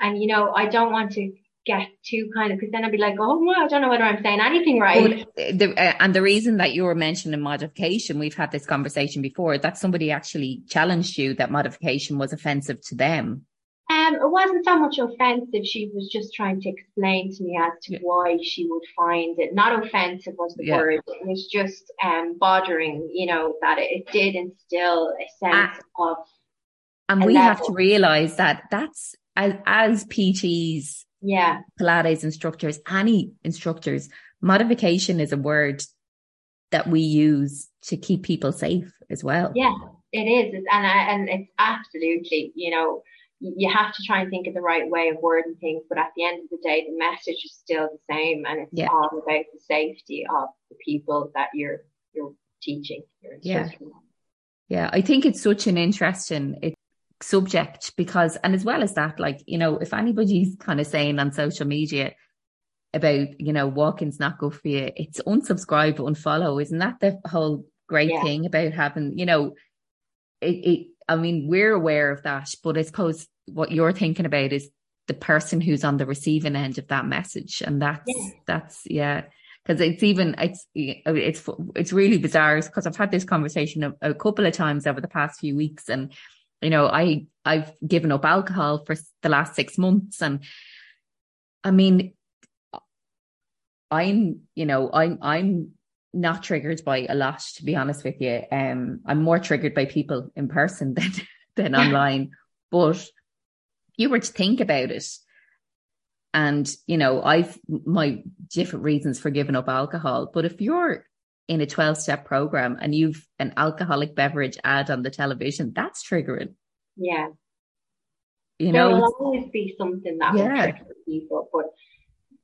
And, you know, I don't want to get too kind of because then I'd be like, oh, well, I don't know whether I'm saying anything right. the, uh, and the reason that you were mentioning modification, we've had this conversation before, that somebody actually challenged you that modification was offensive to them. Um, it wasn't so much offensive. She was just trying to explain to me as to yeah. why she would find it not offensive was the yeah. word. It was just um, bothering, you know, that it, it did instill a sense ah. of. And we level. have to realize that that's as, as PTs yeah, Pilates instructors, any instructors, modification is a word that we use to keep people safe as well. Yeah, it is. It's, and, I, and it's absolutely, you know, you have to try and think of the right way of wording things, but at the end of the day, the message is still the same, and it's yeah. all about the safety of the people that you're you're teaching. You're yeah, yeah. I think it's such an interesting subject because, and as well as that, like you know, if anybody's <laughs> kind of saying on social media about you know walking's not good for you, it's unsubscribe, unfollow. Isn't that the whole great yeah. thing about having you know it, it I mean, we're aware of that, but I suppose what you're thinking about is the person who's on the receiving end of that message. And that's, yeah. that's, yeah. Cause it's even, it's, it's, it's really bizarre because I've had this conversation a, a couple of times over the past few weeks and, you know, I, I've given up alcohol for the last six months. And I mean, I'm, you know, I'm, I'm not triggered by a lot, to be honest with you. Um, I'm more triggered by people in person <laughs> than than online. But if you were to think about it, and you know, I've my different reasons for giving up alcohol. But if you're in a 12 step program and you've an alcoholic beverage ad on the television, that's triggering. Yeah. You there know, will always be something that yeah. will trigger people, but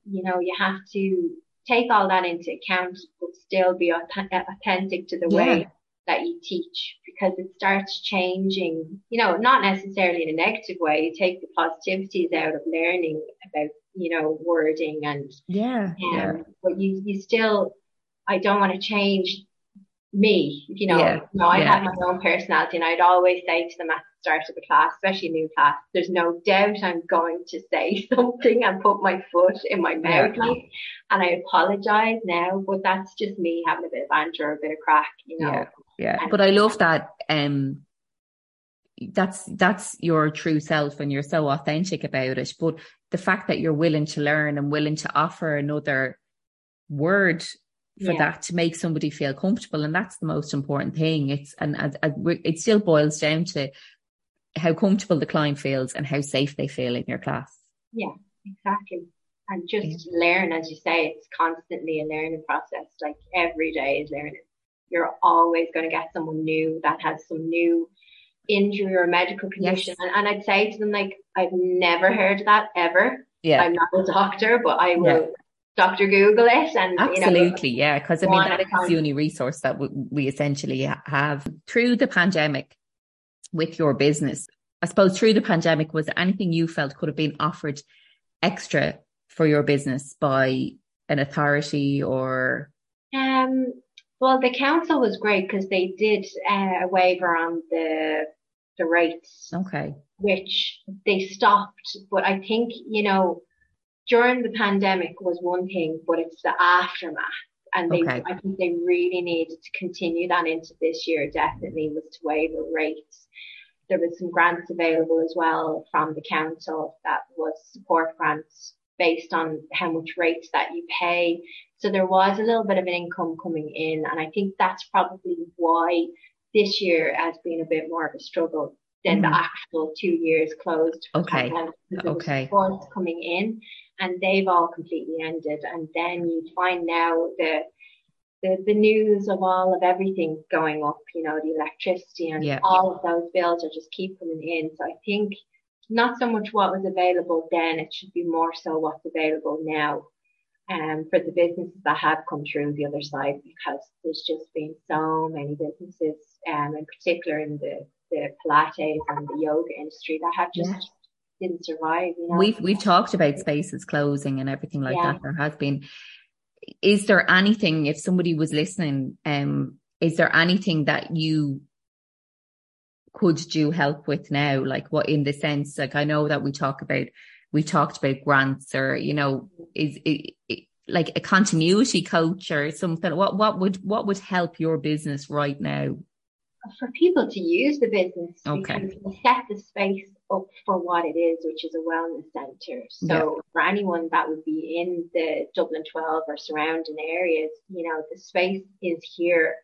you know, you have to take all that into account, but still be authentic to the yeah. way that you teach because it starts changing, you know, not necessarily in a negative way. You take the positivities out of learning about, you know, wording and, yeah, um, yeah. but you, you still, I don't want to change me, you know, yeah, no, I yeah. have my own personality and I'd always say to them at the start of the class, especially new class, there's no doubt I'm going to say <laughs> something and put my foot in my mouth yeah. like, and I apologize now, but that's just me having a bit of banter, a bit of crack, you know. Yeah, yeah. And, but I love that, um, that's that's your true self and you're so authentic about it but the fact that you're willing to learn and willing to offer another word for yeah. that to make somebody feel comfortable and that's the most important thing it's and, and, and, it still boils down to how comfortable the client feels and how safe they feel in your class yeah exactly and just yeah. learn as you say it's constantly a learning process like every day is learning you're always going to get someone new that has some new injury or medical condition yes. and, and i'd say to them like i've never heard that ever yeah i'm not a doctor but i will yeah. Dr. Google it and absolutely, you know, yeah, because I mean that is the only resource that we, we essentially have through the pandemic with your business. I suppose through the pandemic, was there anything you felt could have been offered extra for your business by an authority or? Um, well, the council was great because they did uh, a waiver on the the rates. Okay. Which they stopped, but I think you know during the pandemic was one thing, but it's the aftermath. And they, okay. I think they really needed to continue that into this year, definitely was to waiver rates. There was some grants available as well from the council that was support grants based on how much rates that you pay. So there was a little bit of an income coming in. And I think that's probably why this year has been a bit more of a struggle than mm. the actual two years closed. Okay. Okay. coming in and they've all completely ended. And then you find now the, the, the news of all of everything going up, you know, the electricity and yeah. all of those bills are just keep coming in. So I think not so much what was available then, it should be more so what's available now. Um, for the businesses that have come through the other side, because there's just been so many businesses, um, in particular in the, the Pilates and the yoga industry that have just didn't survive. You know? We've we've talked about spaces closing and everything like yeah. that. There has been. Is there anything if somebody was listening? Um, is there anything that you could do help with now? Like what in the sense, like I know that we talk about we talked about grants or you know is it, it like a continuity coach or something what what would what would help your business right now for people to use the business okay set the space for what it is, which is a wellness centre. So yeah. for anyone that would be in the Dublin 12 or surrounding areas, you know, the space is here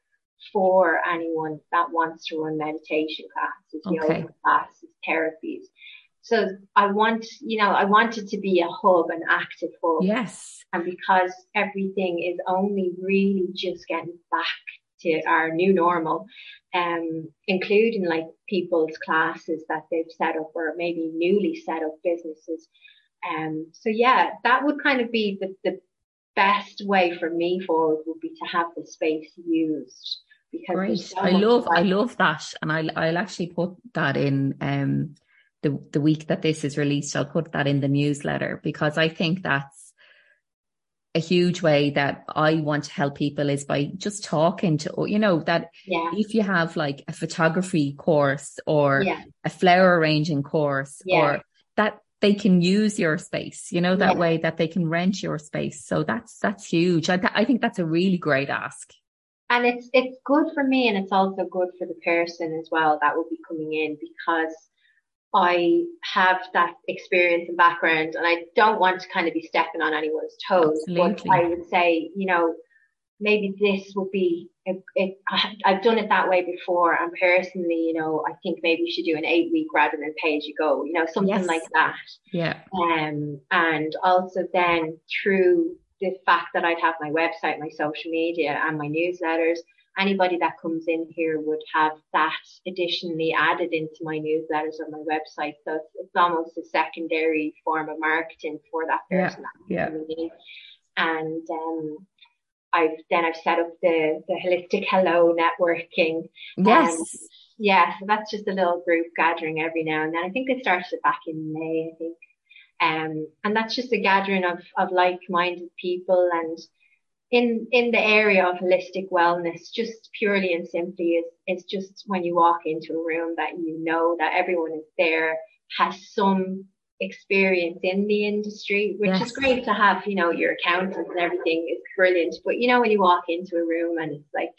for anyone that wants to run meditation classes, okay. yoga classes, therapies. So I want, you know, I want it to be a hub, an active hub. Yes. And because everything is only really just getting back to our new normal, um, including like people's classes that they've set up or maybe newly set up businesses. Um, so yeah, that would kind of be the, the best way for me forward would be to have the space used because Great. So I love I love that and I'll I'll actually put that in um the the week that this is released I'll put that in the newsletter because I think that's a huge way that I want to help people is by just talking to you know that yeah. if you have like a photography course or yeah. a flower arranging course yeah. or that they can use your space, you know, that way that they can rent your space. So that's, that's huge. I, th- I think that's a really great ask. And it's, it's good for me and it's also good for the person as well that will be coming in because I have that experience and background and I don't want to kind of be stepping on anyone's toes. Absolutely. But I would say, you know, maybe this would be it, it, I've done it that way before and personally you know I think maybe you should do an eight week rather than pay as you go you know something yes. like that yeah um and also then through the fact that I'd have my website my social media and my newsletters anybody that comes in here would have that additionally added into my newsletters on my website so it's, it's almost a secondary form of marketing for that person yeah, yeah. and um I've then I've set up the the holistic hello networking. Yes. Um, yeah, so that's just a little group gathering every now and then. I think it started back in May, I think. Um, and that's just a gathering of, of like-minded people and in, in the area of holistic wellness, just purely and simply is, is just when you walk into a room that you know that everyone is there, has some experience in the industry, which yes. is great to have, you know, your accountants and everything is brilliant. But you know, when you walk into a room and it's like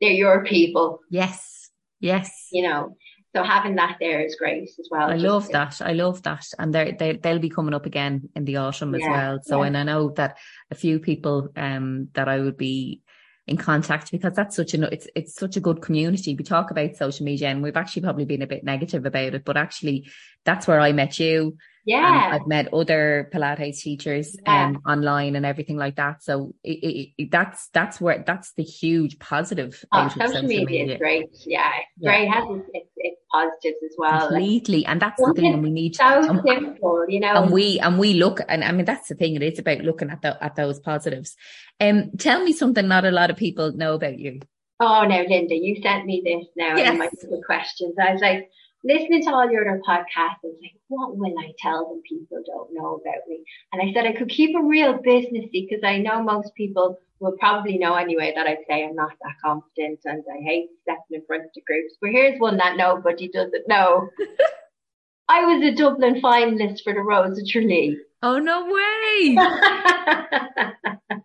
they're your people. Yes. Yes. You know, so having that there is great as well. I love that. I love that. And they they they'll be coming up again in the autumn as well. So yeah. and I know that a few people um that I would be in contact because that's such a it's it's such a good community. We talk about social media and we've actually probably been a bit negative about it, but actually that's where I met you. Yeah. I've met other Pilates teachers yeah. um, online and everything like that. So it, it, it, that's that's where that's the huge positive. Oh, social, social media, media, is great. Yeah, yeah. great. Has its, its, positives as well. Completely, and that's the thing. And we need so um, simple, you know. And we and we look, and I mean that's the thing. It is about looking at the at those positives. Um, tell me something not a lot of people know about you. Oh no, Linda, you sent me this now yes. in my questions. I was like listening to all your other podcasts, I was like, what will I tell them people don't know about me? And I said I could keep it real businessy because I know most people will probably know anyway that I'd say I'm not that confident and I hate stepping in front of groups. But here's one that nobody doesn't know. <laughs> I was a Dublin finalist for the Rose of Tralee. Oh no way! <laughs>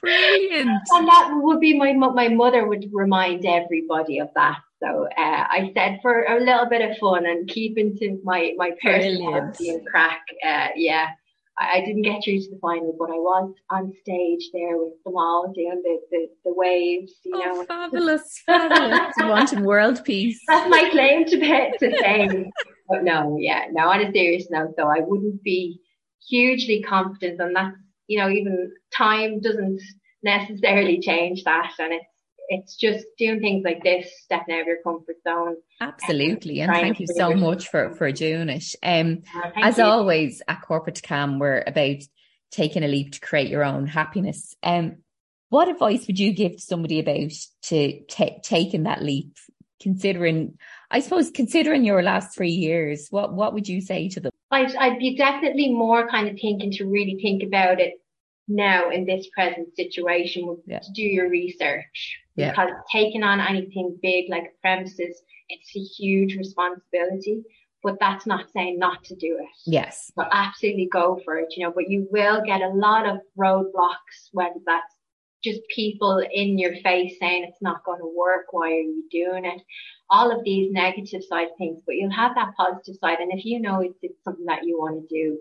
Brilliant. And that would be my my mother would remind everybody of that. So uh, I said for a little bit of fun and keeping to my my personality and crack. Uh, yeah, I, I, didn't get through to the final, but I was on stage there with them all doing the the, the waves. You oh, know, fabulous, <laughs> fabulous, wanting world peace. That's my claim to to fame. but no, yeah, no. On a serious note, though, I wouldn't be hugely confident, and that's you know even time doesn't necessarily change that, and it's it's just doing things like this, stepping out of your comfort zone. Absolutely. And, and thank you so much for, for doing it. Um, uh, as you. always at Corporate Calm, we're about taking a leap to create your own happiness. Um, what advice would you give to somebody about to t- taking that leap, considering, I suppose, considering your last three years, what, what would you say to them? I'd, I'd be definitely more kind of thinking to really think about it now in this present situation yeah. to do your research yeah. because taking on anything big like premises, it's a huge responsibility. But that's not saying not to do it. Yes. But absolutely go for it, you know, but you will get a lot of roadblocks, whether that's just people in your face saying it's not going to work. Why are you doing it? All of these negative side things, but you'll have that positive side. And if you know it's, it's something that you want to do,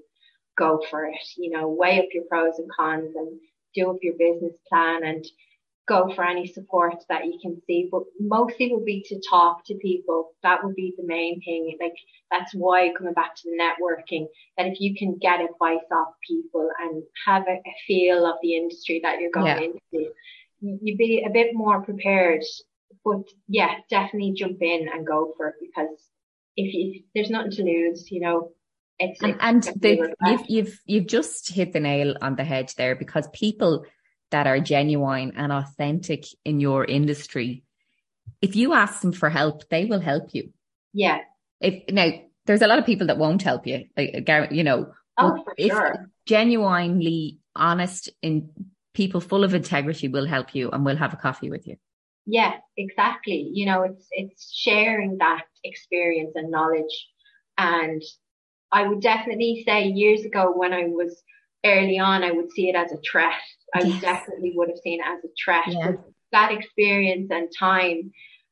go for it. You know, weigh up your pros and cons and do up your business plan and go for any support that you can see. But mostly would be to talk to people. That would be the main thing. Like that's why coming back to the networking, that if you can get advice off people and have a, a feel of the industry that you're going yeah. into, you'd be a bit more prepared. But yeah, definitely jump in and go for it because if you, there's nothing to lose, you know, it's, and, and the, you've, you've, you've just hit the nail on the head there because people that are genuine and authentic in your industry, if you ask them for help, they will help you. Yeah. If now there's a lot of people that won't help you, like, you know, oh, for sure. genuinely honest in people full of integrity will help you and will have a coffee with you. Yeah, exactly. You know, it's, it's sharing that experience and knowledge. And I would definitely say years ago when I was early on, I would see it as a threat. I yes. definitely would have seen it as a threat. Yeah. That experience and time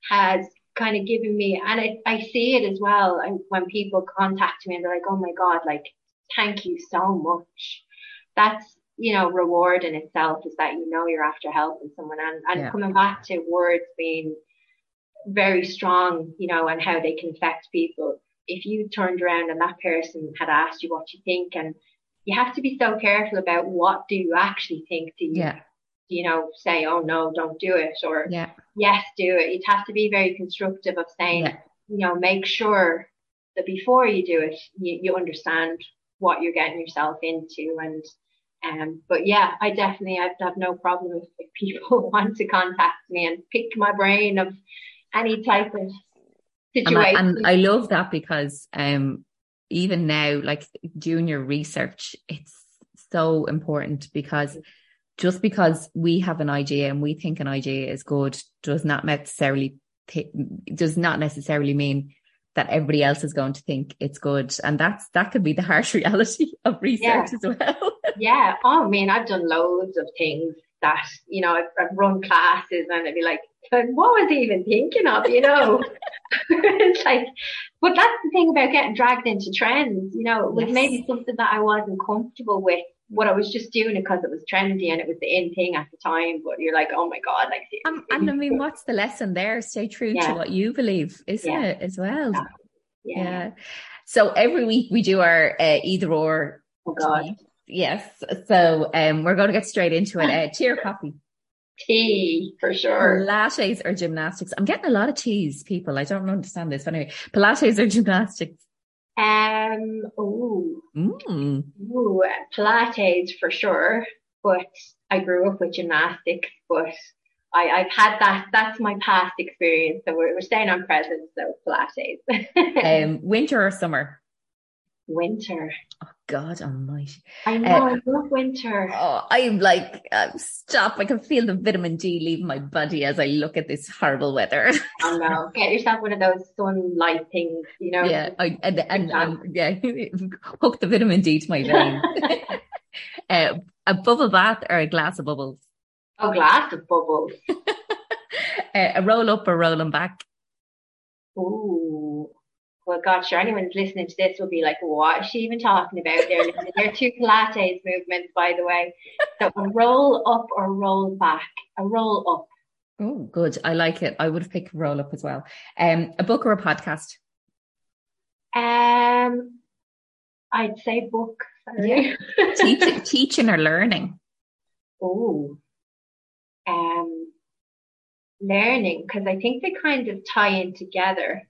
has kind of given me, and it, I see it as well I, when people contact me and they're like, oh my God, like, thank you so much. That's, you know, reward in itself is that you know you're after helping someone and, and yeah. coming back to words being very strong, you know, and how they can affect people. If you turned around and that person had asked you what you think and you have to be so careful about what do you actually think. Do you, yeah. you know, say, oh no, don't do it or yeah. yes, do it. It has to be very constructive of saying, yeah. you know, make sure that before you do it, you, you understand what you're getting yourself into and um, but yeah, I definitely I'd have no problem if, if people <laughs> want to contact me and pick my brain of any type of And, and I love that because um, even now, like doing your research, it's so important because just because we have an idea and we think an idea is good does not necessarily does not necessarily mean that everybody else is going to think it's good. And that's that could be the harsh <laughs> reality of research yeah. as well. <laughs> Yeah. Oh I mean I've done loads of things that you know I've, I've run classes and I'd be like what was he even thinking of you know <laughs> it's like but that's the thing about getting dragged into trends you know it was yes. maybe something that I wasn't comfortable with what I was just doing it because it was trendy and it was the in thing at the time. But you're like, oh my god, like. Um, and I mean, what's the lesson there? Stay true yeah. to what you believe, isn't yeah. it? As well. Yeah. yeah. So every week we do our uh, either or. Oh God. Yes. So um, we're going to get straight into it. <laughs> Uh, tea or coffee? Tea for sure. Pilates or gymnastics? I'm getting a lot of teas, people. I don't understand this. But anyway, Pilates or gymnastics? Um, ooh, mm. ooh, Pilates for sure. But I grew up with gymnastics, but I, have had that. That's my past experience. So we're, we're staying on present. So Pilates. <laughs> um, winter or summer? Winter. Oh God Almighty! I know. Uh, I love winter. Oh, I'm like, uh, stop! I can feel the vitamin D leave my body as I look at this horrible weather. <laughs> I know. Get yourself one of those sunlight things, you know. Yeah, I, and and um, yeah, <laughs> hook the vitamin D to my vein. uh, <laughs> a bubble bath or a glass of bubbles? A glass of bubbles. uh, a roll up or rolling back? Ooh well, God, sure, anyone listening to this will be like, what is she even talking about? There, there are two Pilates movements, by the way. So roll up or roll back, a roll up. Oh, good. I like it. I would have picked roll up as well. Um, a book or a podcast? Um, I'd say book. Sorry. Yeah. Teach, <laughs> teaching or learning? Oh, um, learning because I think they kind of tie in together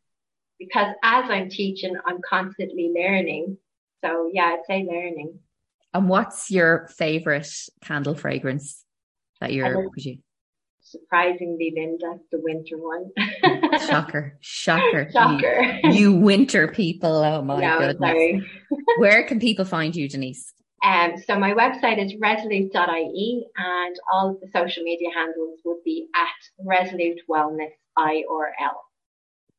because as I'm teaching, I'm constantly learning. So yeah, I'd say learning. And what's your favorite candle fragrance that you're? Surprisingly, Linda, the winter one. shocker, <laughs> shocker, shocker. You, you, winter people. Oh my no, goodness. <laughs> Where can people find you, Denise? Um, so my website is resolute.ie and all of the social media handles would be at resolute wellness I or L.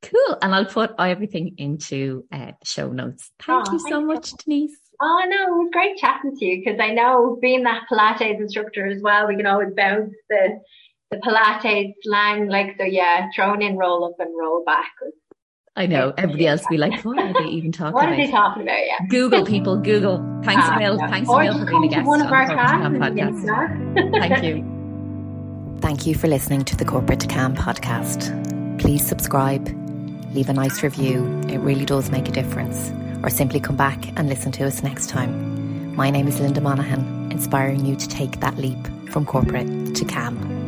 Cool. And I'll put everything into uh, show notes. Thank oh, you so much, Denise. Oh, no, it was great chatting to you because I know being that Pilates instructor as well, we can always bounce the, the Pilates slang. Like, so yeah, thrown in roll up and roll back. I know everybody else be like, what are they even talking what about? What are they talking about? Yeah. Google people, Google. Thanks a mil. Thanks a mil for being a guest one of our podcasts. Thank you. Thank you for listening to the Corporate to Calm podcast. Please subscribe, leave a nice review. It really does make a difference. Or simply come back and listen to us next time. My name is Linda Monaghan, inspiring you to take that leap from corporate to calm.